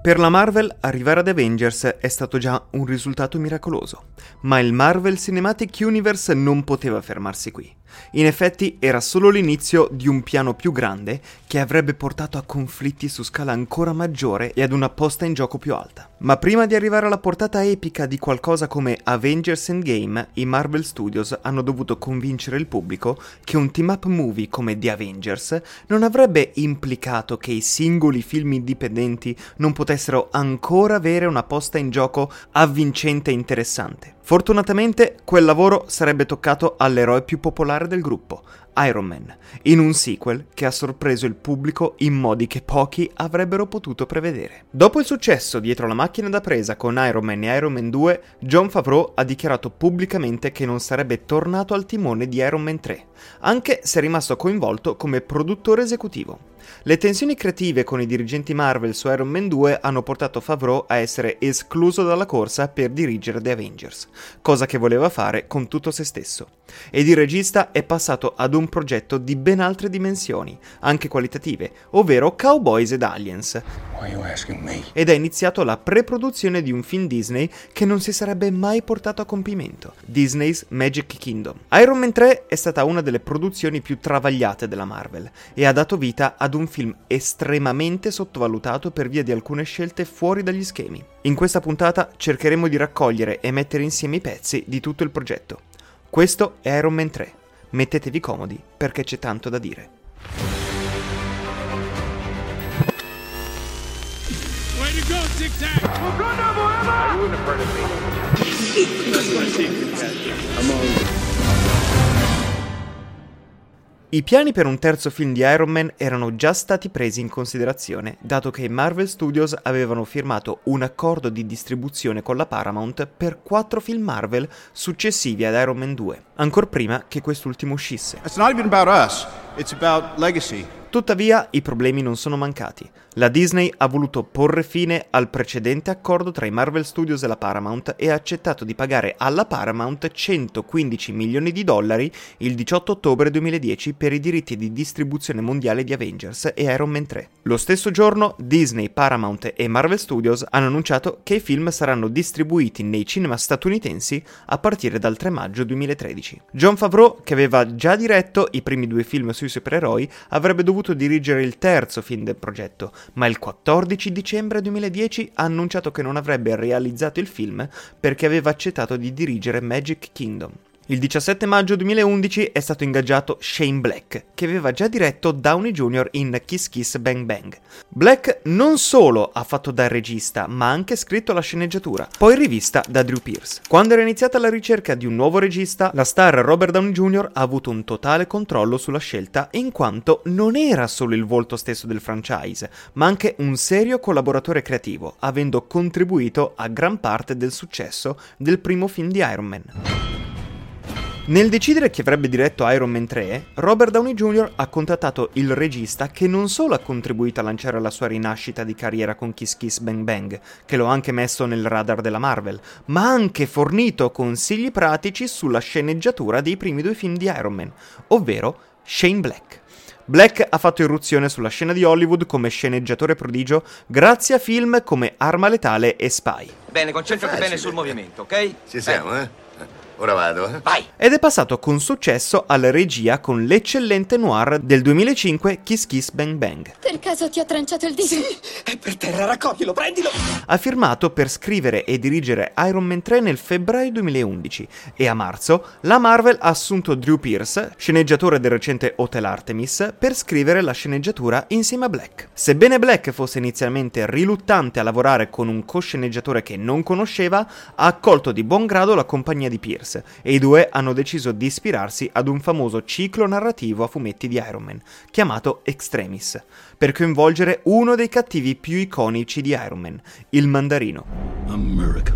Per la Marvel arrivare ad Avengers è stato già un risultato miracoloso, ma il Marvel Cinematic Universe non poteva fermarsi qui. In effetti era solo l'inizio di un piano più grande che avrebbe portato a conflitti su scala ancora maggiore e ad una posta in gioco più alta. Ma prima di arrivare alla portata epica di qualcosa come Avengers Endgame, i Marvel Studios hanno dovuto convincere il pubblico che un team-up movie come The Avengers non avrebbe implicato che i singoli film indipendenti non potessero ancora avere una posta in gioco avvincente e interessante. Fortunatamente quel lavoro sarebbe toccato all'eroe più popolare del gruppo, Iron Man, in un sequel che ha sorpreso il pubblico in modi che pochi avrebbero potuto prevedere. Dopo il successo dietro la macchina da presa con Iron Man e Iron Man 2, John Favreau ha dichiarato pubblicamente che non sarebbe tornato al timone di Iron Man 3, anche se è rimasto coinvolto come produttore esecutivo. Le tensioni creative con i dirigenti Marvel su Iron Man 2 hanno portato Favreau a essere escluso dalla corsa per dirigere The Avengers, cosa che voleva fare con tutto se stesso. Ed il regista è passato ad un progetto di ben altre dimensioni, anche qualitative, ovvero Cowboys ed Aliens. Ed ha iniziato la pre-produzione di un film Disney che non si sarebbe mai portato a compimento, Disney's Magic Kingdom. Iron Man 3 è stata una delle produzioni più travagliate della Marvel e ha dato vita ad un film estremamente sottovalutato per via di alcune scelte fuori dagli schemi. In questa puntata cercheremo di raccogliere e mettere insieme i pezzi di tutto il progetto. Questo è Iron Man 3. Mettetevi comodi perché c'è tanto da dire. Way to go, Tic Tac! Wakanda forever! You in a part of me? I piani per un terzo film di Iron Man erano già stati presi in considerazione, dato che i Marvel Studios avevano firmato un accordo di distribuzione con la Paramount per quattro film Marvel successivi ad Iron Man 2, ancora prima che quest'ultimo uscisse. It's not even about us, it's about legacy. Tuttavia i problemi non sono mancati. La Disney ha voluto porre fine al precedente accordo tra i Marvel Studios e la Paramount e ha accettato di pagare alla Paramount 115 milioni di dollari il 18 ottobre 2010 per i diritti di distribuzione mondiale di Avengers e Iron Man 3. Lo stesso giorno Disney, Paramount e Marvel Studios hanno annunciato che i film saranno distribuiti nei cinema statunitensi a partire dal 3 maggio 2013. John Favreau, che aveva già diretto i primi due film sui supereroi, avrebbe dovuto dirigere il terzo film del progetto, ma il 14 dicembre 2010 ha annunciato che non avrebbe realizzato il film perché aveva accettato di dirigere Magic Kingdom. Il 17 maggio 2011 è stato ingaggiato Shane Black, che aveva già diretto Downey Jr. in Kiss Kiss Bang Bang. Black non solo ha fatto da regista, ma ha anche scritto la sceneggiatura, poi rivista da Drew Pierce. Quando era iniziata la ricerca di un nuovo regista, la star Robert Downey Jr. ha avuto un totale controllo sulla scelta, in quanto non era solo il volto stesso del franchise, ma anche un serio collaboratore creativo, avendo contribuito a gran parte del successo del primo film di Iron Man. Nel decidere chi avrebbe diretto Iron Man 3, Robert Downey Jr. ha contattato il regista che non solo ha contribuito a lanciare la sua rinascita di carriera con Kiss Kiss Bang Bang, che lo ha anche messo nel radar della Marvel, ma ha anche fornito consigli pratici sulla sceneggiatura dei primi due film di Iron Man, ovvero Shane Black. Black ha fatto irruzione sulla scena di Hollywood come sceneggiatore prodigio grazie a film come Arma Letale e Spy. Bene, concentrati bene sul movimento, ok? Ci siamo, eh? Ora vado. Eh? Vai! Ed è passato con successo alla regia con l'eccellente noir del 2005 Kiss Kiss Bang Bang. Per caso ti ha tranciato il dito? Sì, è per terra, raccoglilo, prendilo! Ha firmato per scrivere e dirigere Iron Man 3 nel febbraio 2011 e a marzo la Marvel ha assunto Drew Pierce, sceneggiatore del recente Hotel Artemis, per scrivere la sceneggiatura insieme a Black. Sebbene Black fosse inizialmente riluttante a lavorare con un co-sceneggiatore che non conosceva, ha accolto di buon grado la compagnia di Pierce Comics e i due hanno deciso di ispirarsi ad un famoso ciclo narrativo a fumetti di Iron Man, chiamato Extremis, per coinvolgere uno dei cattivi più iconici di Iron Man, il Mandarino. America.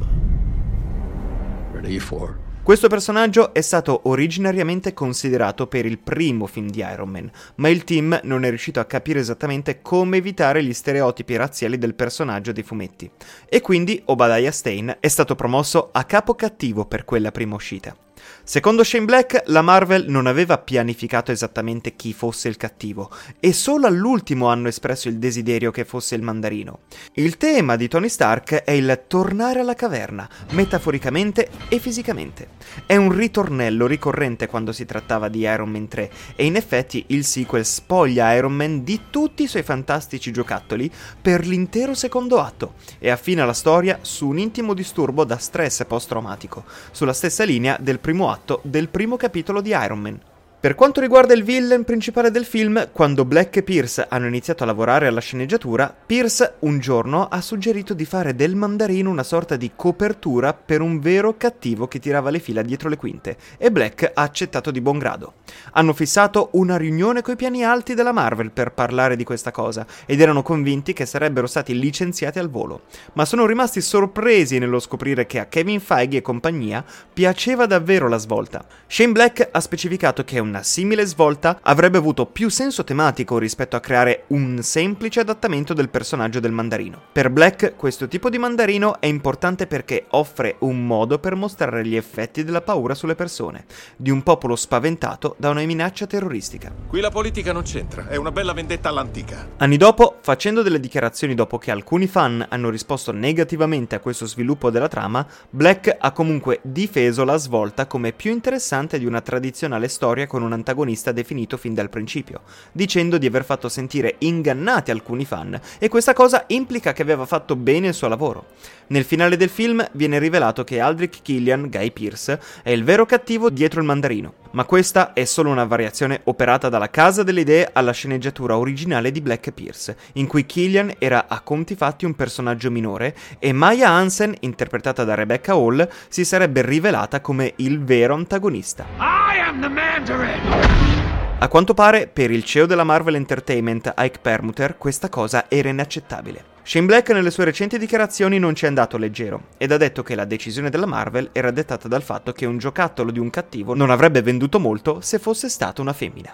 Ready for questo personaggio è stato originariamente considerato per il primo film di Iron Man, ma il team non è riuscito a capire esattamente come evitare gli stereotipi razziali del personaggio dei fumetti. E quindi Obadiah Stane è stato promosso a capo cattivo per quella prima uscita. Secondo Shane Black, la Marvel non aveva pianificato esattamente chi fosse il cattivo, e solo all'ultimo hanno espresso il desiderio che fosse il mandarino. Il tema di Tony Stark è il tornare alla caverna, metaforicamente e fisicamente. È un ritornello ricorrente quando si trattava di Iron Man 3, e in effetti il sequel spoglia Iron Man di tutti i suoi fantastici giocattoli per l'intero secondo atto, e affina la storia su un intimo disturbo da stress post-traumatico, sulla stessa linea del primo atto del primo capitolo di Iron Man. Per quanto riguarda il villain principale del film, quando Black e Pierce hanno iniziato a lavorare alla sceneggiatura, Pierce un giorno ha suggerito di fare del mandarino una sorta di copertura per un vero cattivo che tirava le fila dietro le quinte, e Black ha accettato di buon grado. Hanno fissato una riunione coi piani alti della Marvel per parlare di questa cosa, ed erano convinti che sarebbero stati licenziati al volo, ma sono rimasti sorpresi nello scoprire che a Kevin Feige e compagnia piaceva davvero la svolta. Shane Black ha specificato che un una simile svolta avrebbe avuto più senso tematico rispetto a creare un semplice adattamento del personaggio del mandarino. Per Black questo tipo di mandarino è importante perché offre un modo per mostrare gli effetti della paura sulle persone, di un popolo spaventato da una minaccia terroristica. Qui la politica non c'entra, è una bella vendetta all'antica. Anni dopo, facendo delle dichiarazioni dopo che alcuni fan hanno risposto negativamente a questo sviluppo della trama, Black ha comunque difeso la svolta come più interessante di una tradizionale storia con con un antagonista definito fin dal principio, dicendo di aver fatto sentire ingannati alcuni fan e questa cosa implica che aveva fatto bene il suo lavoro. Nel finale del film viene rivelato che Aldrich Killian, Guy Pearce, è il vero cattivo dietro il mandarino, ma questa è solo una variazione operata dalla casa delle idee alla sceneggiatura originale di Black Pierce, in cui Killian era a conti fatti un personaggio minore e Maya Hansen, interpretata da Rebecca Hall, si sarebbe rivelata come il vero antagonista. I am the Mandarin! A quanto pare, per il CEO della Marvel Entertainment, Ike Permuter, questa cosa era inaccettabile. Shane Black nelle sue recenti dichiarazioni non ci è andato leggero ed ha detto che la decisione della Marvel era dettata dal fatto che un giocattolo di un cattivo non avrebbe venduto molto se fosse stata una femmina.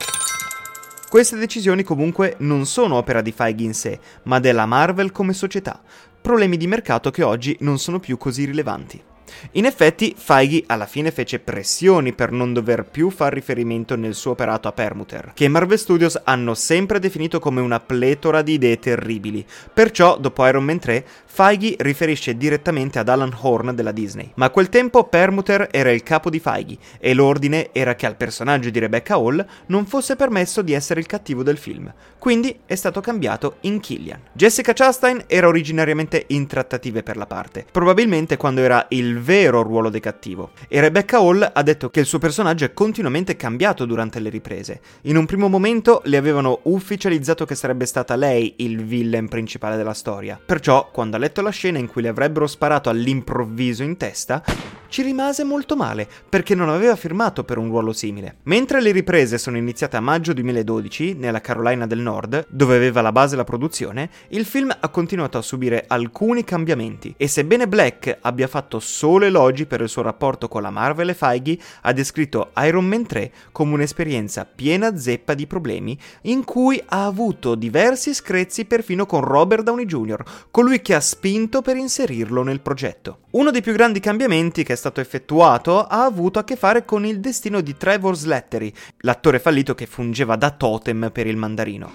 Queste decisioni comunque non sono opera di Feige in sé, ma della Marvel come società, problemi di mercato che oggi non sono più così rilevanti. In effetti, Feige alla fine fece pressioni per non dover più far riferimento nel suo operato a Permuter, che Marvel Studios hanno sempre definito come una pletora di idee terribili. Perciò, dopo Iron Man 3, Feige riferisce direttamente ad Alan Horn della Disney. Ma a quel tempo Permuter era il capo di Feige e l'ordine era che al personaggio di Rebecca Hall non fosse permesso di essere il cattivo del film. Quindi è stato cambiato in Killian. Jessica Chastain era originariamente in trattative per la parte, probabilmente quando era il vero ruolo di cattivo. E Rebecca Hall ha detto che il suo personaggio è continuamente cambiato durante le riprese. In un primo momento le avevano ufficializzato che sarebbe stata lei il villain principale della storia. Perciò, quando ha letto la scena in cui le avrebbero sparato all'improvviso in testa, ci rimase molto male, perché non aveva firmato per un ruolo simile. Mentre le riprese sono iniziate a maggio 2012, nella Carolina del Nord, dove aveva la base la produzione, il film ha continuato a subire alcuni cambiamenti e sebbene Black abbia fatto solo elogi per il suo rapporto con la Marvel e Feige, ha descritto Iron Man 3 come un'esperienza piena zeppa di problemi in cui ha avuto diversi screzi perfino con Robert Downey Jr., colui che ha spinto per inserirlo nel progetto. Uno dei più grandi cambiamenti che stato effettuato ha avuto a che fare con il destino di Trevor Slattery, l'attore fallito che fungeva da totem per il mandarino.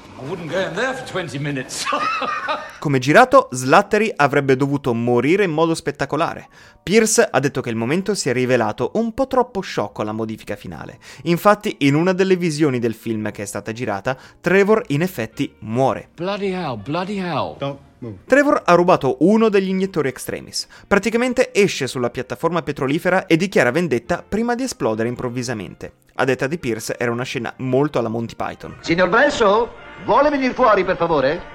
Come girato, Slattery avrebbe dovuto morire in modo spettacolare. Pierce ha detto che il momento si è rivelato un po' troppo sciocco alla modifica finale. Infatti, in una delle visioni del film che è stata girata, Trevor in effetti muore. Bloody hell, bloody hell. Don't Trevor ha rubato uno degli iniettori extremis. Praticamente esce sulla piattaforma petrolifera e dichiara vendetta prima di esplodere improvvisamente. A detta di Pierce era una scena molto alla Monty Python. Signor Branso, vuole venire fuori per favore?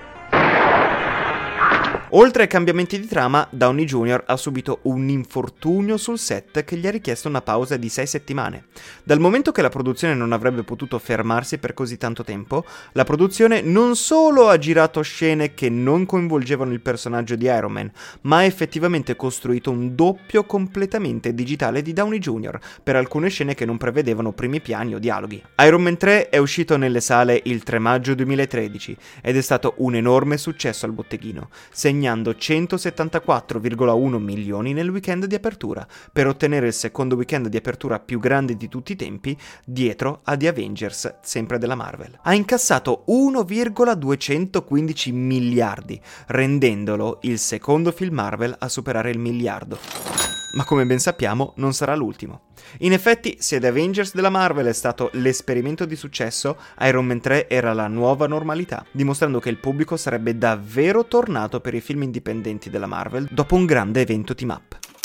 Oltre ai cambiamenti di trama, Downey Jr. ha subito un infortunio sul set che gli ha richiesto una pausa di 6 settimane. Dal momento che la produzione non avrebbe potuto fermarsi per così tanto tempo, la produzione non solo ha girato scene che non coinvolgevano il personaggio di Iron Man, ma ha effettivamente costruito un doppio completamente digitale di Downey Jr. per alcune scene che non prevedevano primi piani o dialoghi. Iron Man 3 è uscito nelle sale il 3 maggio 2013 ed è stato un enorme successo al botteghino, segnato guadagnando 174,1 milioni nel weekend di apertura, per ottenere il secondo weekend di apertura più grande di tutti i tempi, dietro a The Avengers, sempre della Marvel. Ha incassato 1,215 miliardi, rendendolo il secondo film Marvel a superare il miliardo ma come ben sappiamo non sarà l'ultimo. In effetti, se The Avengers della Marvel è stato l'esperimento di successo, Iron Man 3 era la nuova normalità, dimostrando che il pubblico sarebbe davvero tornato per i film indipendenti della Marvel dopo un grande evento team up.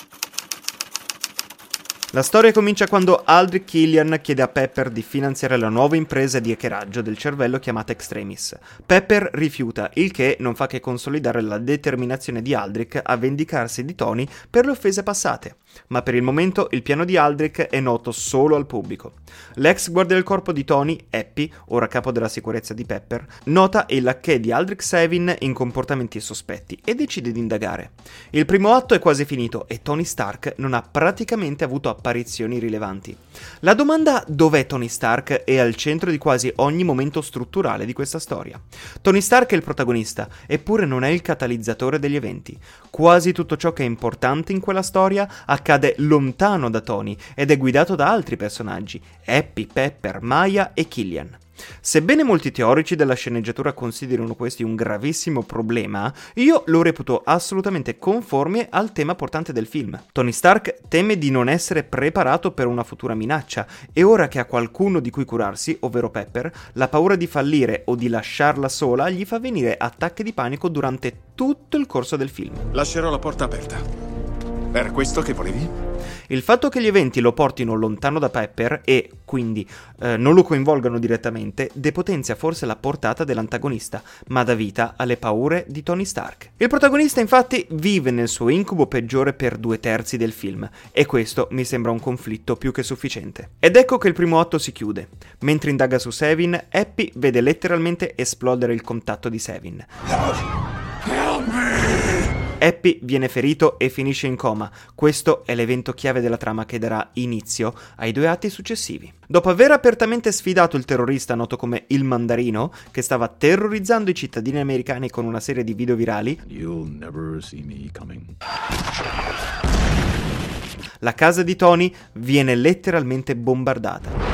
La storia comincia quando Aldrich Killian chiede a Pepper di finanziare la nuova impresa di hackeraggio del cervello chiamata Extremis. Pepper rifiuta, il che non fa che consolidare la determinazione di Aldrich a vendicarsi di Tony per le offese passate. Ma per il momento il piano di Aldrich è noto solo al pubblico. L'ex guardia del corpo di Tony, Happy, ora capo della sicurezza di Pepper, nota il lacchè di Aldrich Sevin in comportamenti sospetti e decide di indagare. Il primo atto è quasi finito e Tony Stark non ha praticamente avuto apparizioni rilevanti. La domanda dov'è Tony Stark è al centro di quasi ogni momento strutturale di questa storia. Tony Stark è il protagonista, eppure non è il catalizzatore degli eventi. Quasi tutto ciò che è importante in quella storia accade lontano da Tony ed è guidato da altri personaggi, Happy, Pepper, Maya e Killian. Sebbene molti teorici della sceneggiatura considerino questi un gravissimo problema, io lo reputo assolutamente conforme al tema portante del film. Tony Stark teme di non essere preparato per una futura minaccia e ora che ha qualcuno di cui curarsi, ovvero Pepper, la paura di fallire o di lasciarla sola gli fa venire attacchi di panico durante tutto il corso del film. Lascerò la porta aperta. Era questo che volevi? Il fatto che gli eventi lo portino lontano da Pepper e, quindi, eh, non lo coinvolgano direttamente, depotenzia forse la portata dell'antagonista, ma dà vita alle paure di Tony Stark. Il protagonista, infatti, vive nel suo incubo peggiore per due terzi del film, e questo mi sembra un conflitto più che sufficiente. Ed ecco che il primo atto si chiude. Mentre indaga su Sevin, Happy vede letteralmente esplodere il contatto di Sevin. Help me! Happy viene ferito e finisce in coma. Questo è l'evento chiave della trama che darà inizio ai due atti successivi. Dopo aver apertamente sfidato il terrorista noto come il Mandarino, che stava terrorizzando i cittadini americani con una serie di video virali, la casa di Tony viene letteralmente bombardata.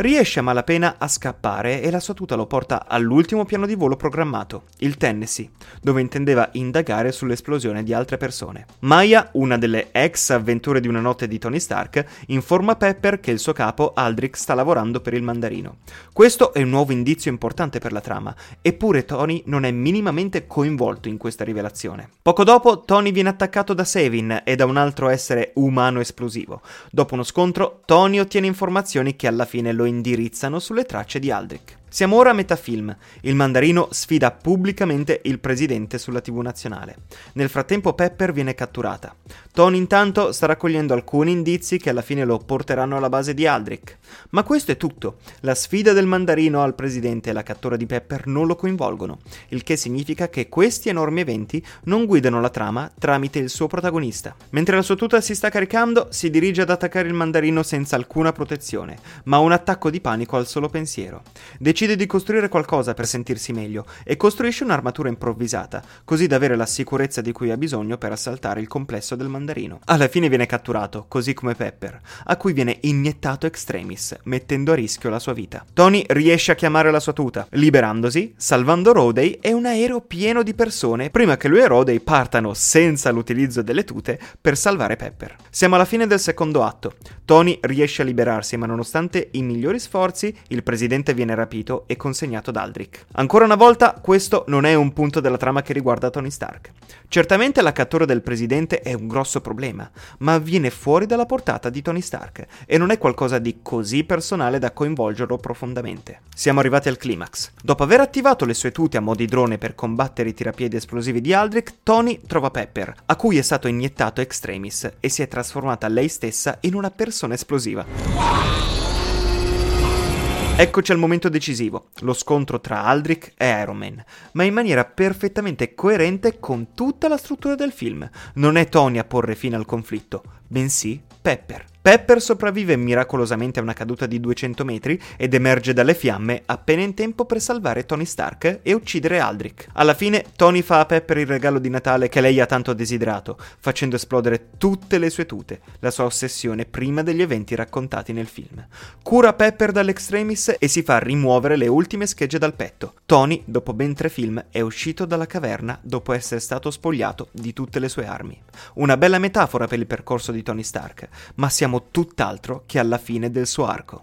Riesce a malapena a scappare e la sua tuta lo porta all'ultimo piano di volo programmato, il Tennessee, dove intendeva indagare sull'esplosione di altre persone. Maya, una delle ex avventure di una notte di Tony Stark, informa Pepper che il suo capo, Aldrich, sta lavorando per il mandarino. Questo è un nuovo indizio importante per la trama, eppure Tony non è minimamente coinvolto in questa rivelazione. Poco dopo, Tony viene attaccato da Sevin e da un altro essere umano esplosivo. Dopo uno scontro, Tony ottiene informazioni che alla fine lo indirizzano sulle tracce di Aldrich. Siamo ora a metà film. Il mandarino sfida pubblicamente il presidente sulla TV nazionale. Nel frattempo Pepper viene catturata. Tony intanto sta raccogliendo alcuni indizi che alla fine lo porteranno alla base di Aldrich. Ma questo è tutto. La sfida del mandarino al presidente e la cattura di Pepper non lo coinvolgono, il che significa che questi enormi eventi non guidano la trama tramite il suo protagonista. Mentre la sua tuta si sta caricando, si dirige ad attaccare il mandarino senza alcuna protezione, ma un attacco di panico al solo pensiero. Decide decide di costruire qualcosa per sentirsi meglio e costruisce un'armatura improvvisata, così da avere la sicurezza di cui ha bisogno per assaltare il complesso del mandarino. Alla fine viene catturato, così come Pepper, a cui viene iniettato Extremis, mettendo a rischio la sua vita. Tony riesce a chiamare la sua tuta, liberandosi, salvando Rodey e un aereo pieno di persone prima che lui e Rodey partano senza l'utilizzo delle tute per salvare Pepper. Siamo alla fine del secondo atto. Tony riesce a liberarsi, ma nonostante i migliori sforzi, il presidente viene rapito rapito e consegnato ad Aldrich. Ancora una volta, questo non è un punto della trama che riguarda Tony Stark. Certamente la cattura del presidente è un grosso problema, ma avviene fuori dalla portata di Tony Stark e non è qualcosa di così personale da coinvolgerlo profondamente. Siamo arrivati al climax. Dopo aver attivato le sue tute a mo' di drone per combattere i tirapiedi esplosivi di Aldrich, Tony trova Pepper, a cui è stato iniettato Extremis e si è trasformata lei stessa in una persona esplosiva. Eccoci al momento decisivo, lo scontro tra Aldrich e Iron Man, ma in maniera perfettamente coerente con tutta la struttura del film. Non è Tony a porre fine al conflitto, bensì Pepper. Pepper sopravvive miracolosamente a una caduta di 200 metri ed emerge dalle fiamme appena in tempo per salvare Tony Stark e uccidere Aldrich. Alla fine Tony fa a Pepper il regalo di Natale che lei ha tanto desiderato, facendo esplodere tutte le sue tute, la sua ossessione prima degli eventi raccontati nel film. Cura Pepper dall'extremis e si fa rimuovere le ultime schegge dal petto. Tony, dopo ben tre film, è uscito dalla caverna dopo essere stato spogliato di tutte le sue armi. Una bella metafora per il percorso di Tony Stark, ma siamo siamo tutt'altro che alla fine del suo arco.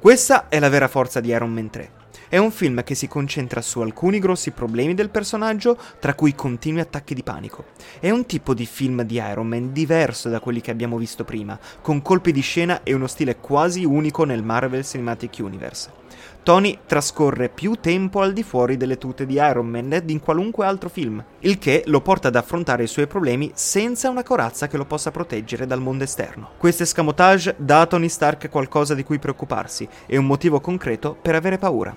Questa è la vera forza di Iron Man 3. È un film che si concentra su alcuni grossi problemi del personaggio, tra cui continui attacchi di panico. È un tipo di film di Iron Man diverso da quelli che abbiamo visto prima, con colpi di scena e uno stile quasi unico nel Marvel Cinematic Universe. Tony trascorre più tempo al di fuori delle tute di Iron Man di in qualunque altro film, il che lo porta ad affrontare i suoi problemi senza una corazza che lo possa proteggere dal mondo esterno. Questo escamotage dà a Tony Stark qualcosa di cui preoccuparsi e un motivo concreto per avere paura.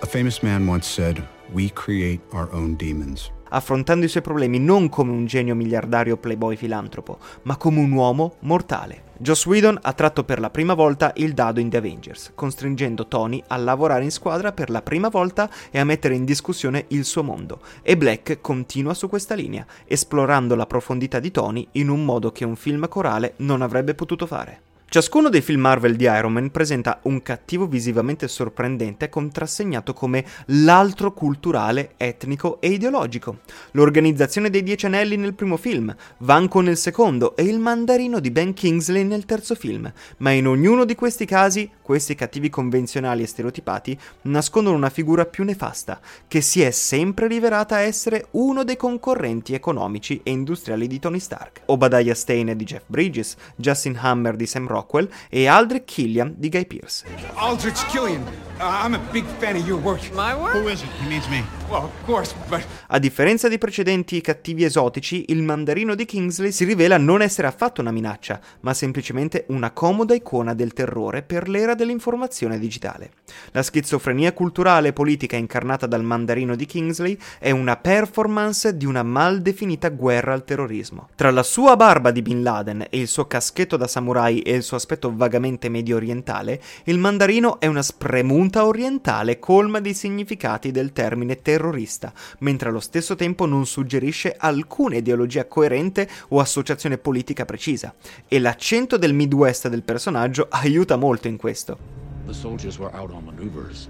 A famous man once said, "We create our own demons." affrontando i suoi problemi non come un genio miliardario playboy filantropo, ma come un uomo mortale. Joss Whedon ha tratto per la prima volta il dado in The Avengers, costringendo Tony a lavorare in squadra per la prima volta e a mettere in discussione il suo mondo, e Black continua su questa linea, esplorando la profondità di Tony in un modo che un film corale non avrebbe potuto fare. Ciascuno dei film Marvel di Iron Man presenta un cattivo visivamente sorprendente contrassegnato come l'altro culturale, etnico e ideologico. L'organizzazione dei Dieci Anelli nel primo film, Vanco nel secondo e il mandarino di Ben Kingsley nel terzo film, ma in ognuno di questi casi questi cattivi convenzionali e stereotipati nascondono una figura più nefasta, che si è sempre rivelata essere uno dei concorrenti economici e industriali di Tony Stark. Obadiah Stane di Jeff Bridges, Justin Hammer di Sam Rock, Rockwell e Aldrich Killian di Guy Pearce. Aldrich Killian, uh, I'm a big fan of your work. My work? Who is it? He needs me. A differenza di precedenti cattivi esotici, il mandarino di Kingsley si rivela non essere affatto una minaccia, ma semplicemente una comoda icona del terrore per l'era dell'informazione digitale. La schizofrenia culturale e politica incarnata dal mandarino di Kingsley è una performance di una mal definita guerra al terrorismo. Tra la sua barba di Bin Laden e il suo caschetto da samurai e il suo aspetto vagamente medio orientale, il mandarino è una spremunta orientale colma di significati del termine terrorista, mentre allo stesso tempo non suggerisce alcuna ideologia coerente o associazione politica precisa. E l'accento del Midwest del personaggio aiuta molto in questo. The soldiers were out on maneuvers.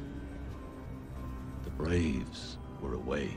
The braves were away.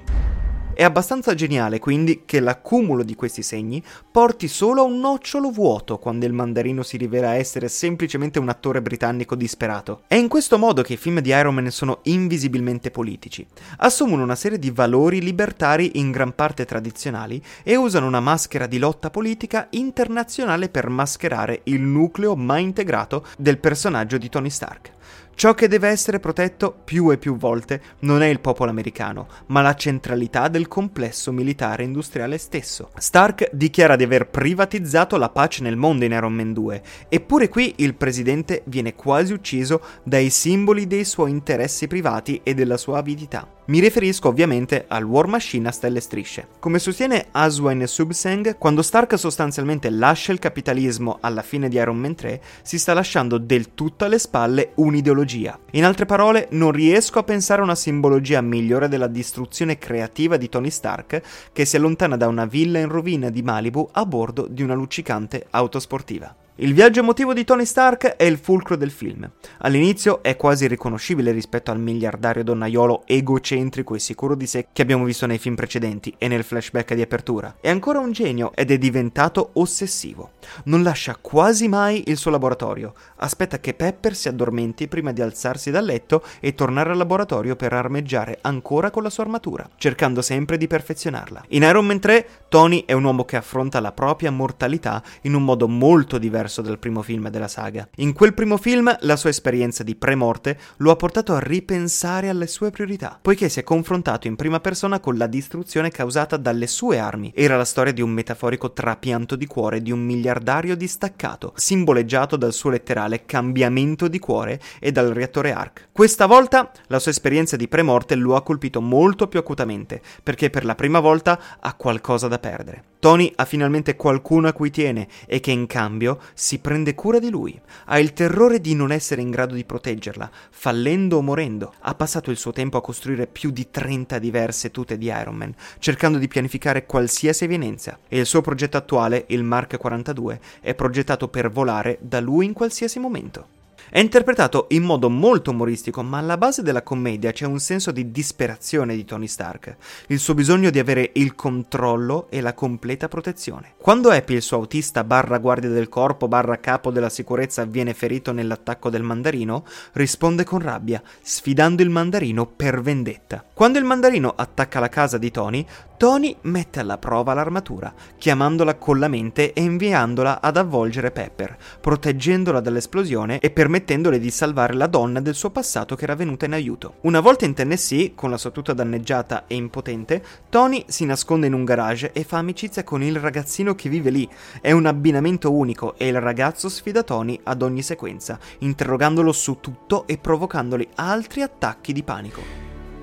È abbastanza geniale quindi che l'accumulo di questi segni porti solo a un nocciolo vuoto quando il mandarino si rivela essere semplicemente un attore britannico disperato. È in questo modo che i film di Iron Man sono invisibilmente politici. Assumono una serie di valori libertari in gran parte tradizionali e usano una maschera di lotta politica internazionale per mascherare il nucleo mai integrato del personaggio di Tony Stark. Ciò che deve essere protetto più e più volte non è il popolo americano, ma la centralità del complesso militare industriale stesso. Stark dichiara di aver privatizzato la pace nel mondo in Iron Man 2, eppure qui il presidente viene quasi ucciso dai simboli dei suoi interessi privati e della sua avidità. Mi riferisco ovviamente al War Machine a stelle strisce. Come sostiene Aswine Subseng, quando Stark sostanzialmente lascia il capitalismo alla fine di Iron Man 3, si sta lasciando del tutto alle spalle un'ideologia. In altre parole, non riesco a pensare a una simbologia migliore della distruzione creativa di Tony Stark che si allontana da una villa in rovina di Malibu a bordo di una luccicante auto sportiva. Il viaggio emotivo di Tony Stark è il fulcro del film. All'inizio è quasi riconoscibile rispetto al miliardario donnaiolo egocentrico e sicuro di sé che abbiamo visto nei film precedenti e nel flashback di apertura. È ancora un genio ed è diventato ossessivo. Non lascia quasi mai il suo laboratorio. Aspetta che Pepper si addormenti prima di alzarsi dal letto e tornare al laboratorio per armeggiare ancora con la sua armatura, cercando sempre di perfezionarla. In Iron Man 3, Tony è un uomo che affronta la propria mortalità in un modo molto diverso diverso dal primo film della saga. In quel primo film la sua esperienza di pre-morte lo ha portato a ripensare alle sue priorità, poiché si è confrontato in prima persona con la distruzione causata dalle sue armi. Era la storia di un metaforico trapianto di cuore di un miliardario distaccato, simboleggiato dal suo letterale cambiamento di cuore e dal reattore ARC. Questa volta la sua esperienza di pre-morte lo ha colpito molto più acutamente, perché per la prima volta ha qualcosa da perdere. Tony ha finalmente qualcuno a cui tiene e che in cambio si prende cura di lui, ha il terrore di non essere in grado di proteggerla, fallendo o morendo. Ha passato il suo tempo a costruire più di 30 diverse tute di Iron Man, cercando di pianificare qualsiasi evenienza. E il suo progetto attuale, il Mark 42, è progettato per volare da lui in qualsiasi momento. È interpretato in modo molto umoristico, ma alla base della commedia c'è un senso di disperazione di Tony Stark, il suo bisogno di avere il controllo e la completa protezione. Quando Happy, il suo autista barra guardia del corpo barra capo della sicurezza, viene ferito nell'attacco del mandarino, risponde con rabbia, sfidando il mandarino per vendetta. Quando il mandarino attacca la casa di Tony, Tony mette alla prova l'armatura, chiamandola con la mente e inviandola ad avvolgere Pepper, proteggendola dall'esplosione e permettendole di salvare la donna del suo passato che era venuta in aiuto. Una volta in Tennessee, con la sua tuta danneggiata e impotente, Tony si nasconde in un garage e fa amicizia con il ragazzino che vive lì. È un abbinamento unico e il ragazzo sfida Tony ad ogni sequenza, interrogandolo su tutto e provocandoli altri attacchi di panico.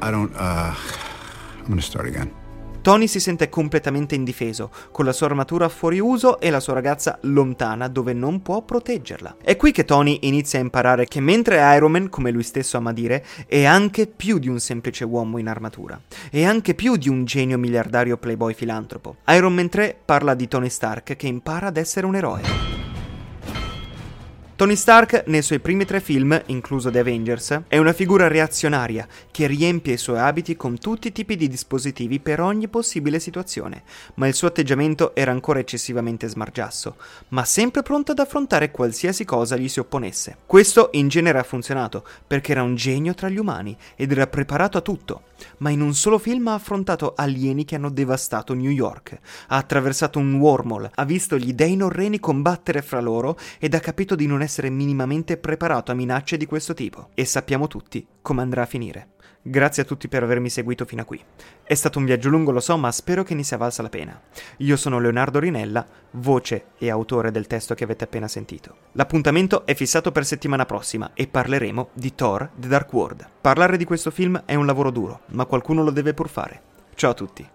I don't, uh. I'm gonna start again. Tony si sente completamente indifeso, con la sua armatura fuori uso e la sua ragazza lontana dove non può proteggerla. È qui che Tony inizia a imparare che mentre Iron Man, come lui stesso ama dire, è anche più di un semplice uomo in armatura, è anche più di un genio miliardario playboy filantropo. Iron Man 3 parla di Tony Stark che impara ad essere un eroe. Tony Stark, nei suoi primi tre film, incluso The Avengers, è una figura reazionaria che riempie i suoi abiti con tutti i tipi di dispositivi per ogni possibile situazione, ma il suo atteggiamento era ancora eccessivamente smargiasso, ma sempre pronto ad affrontare qualsiasi cosa gli si opponesse. Questo in genere ha funzionato, perché era un genio tra gli umani ed era preparato a tutto, ma in un solo film ha affrontato alieni che hanno devastato New York, ha attraversato un wormhole, ha visto gli dei norreni combattere fra loro ed ha capito di non essere minimamente preparato a minacce di questo tipo. E sappiamo tutti come andrà a finire. Grazie a tutti per avermi seguito fino a qui. È stato un viaggio lungo, lo so, ma spero che ne sia valsa la pena. Io sono Leonardo Rinella, voce e autore del testo che avete appena sentito. L'appuntamento è fissato per settimana prossima e parleremo di Thor The Dark World. Parlare di questo film è un lavoro duro, ma qualcuno lo deve pur fare. Ciao a tutti.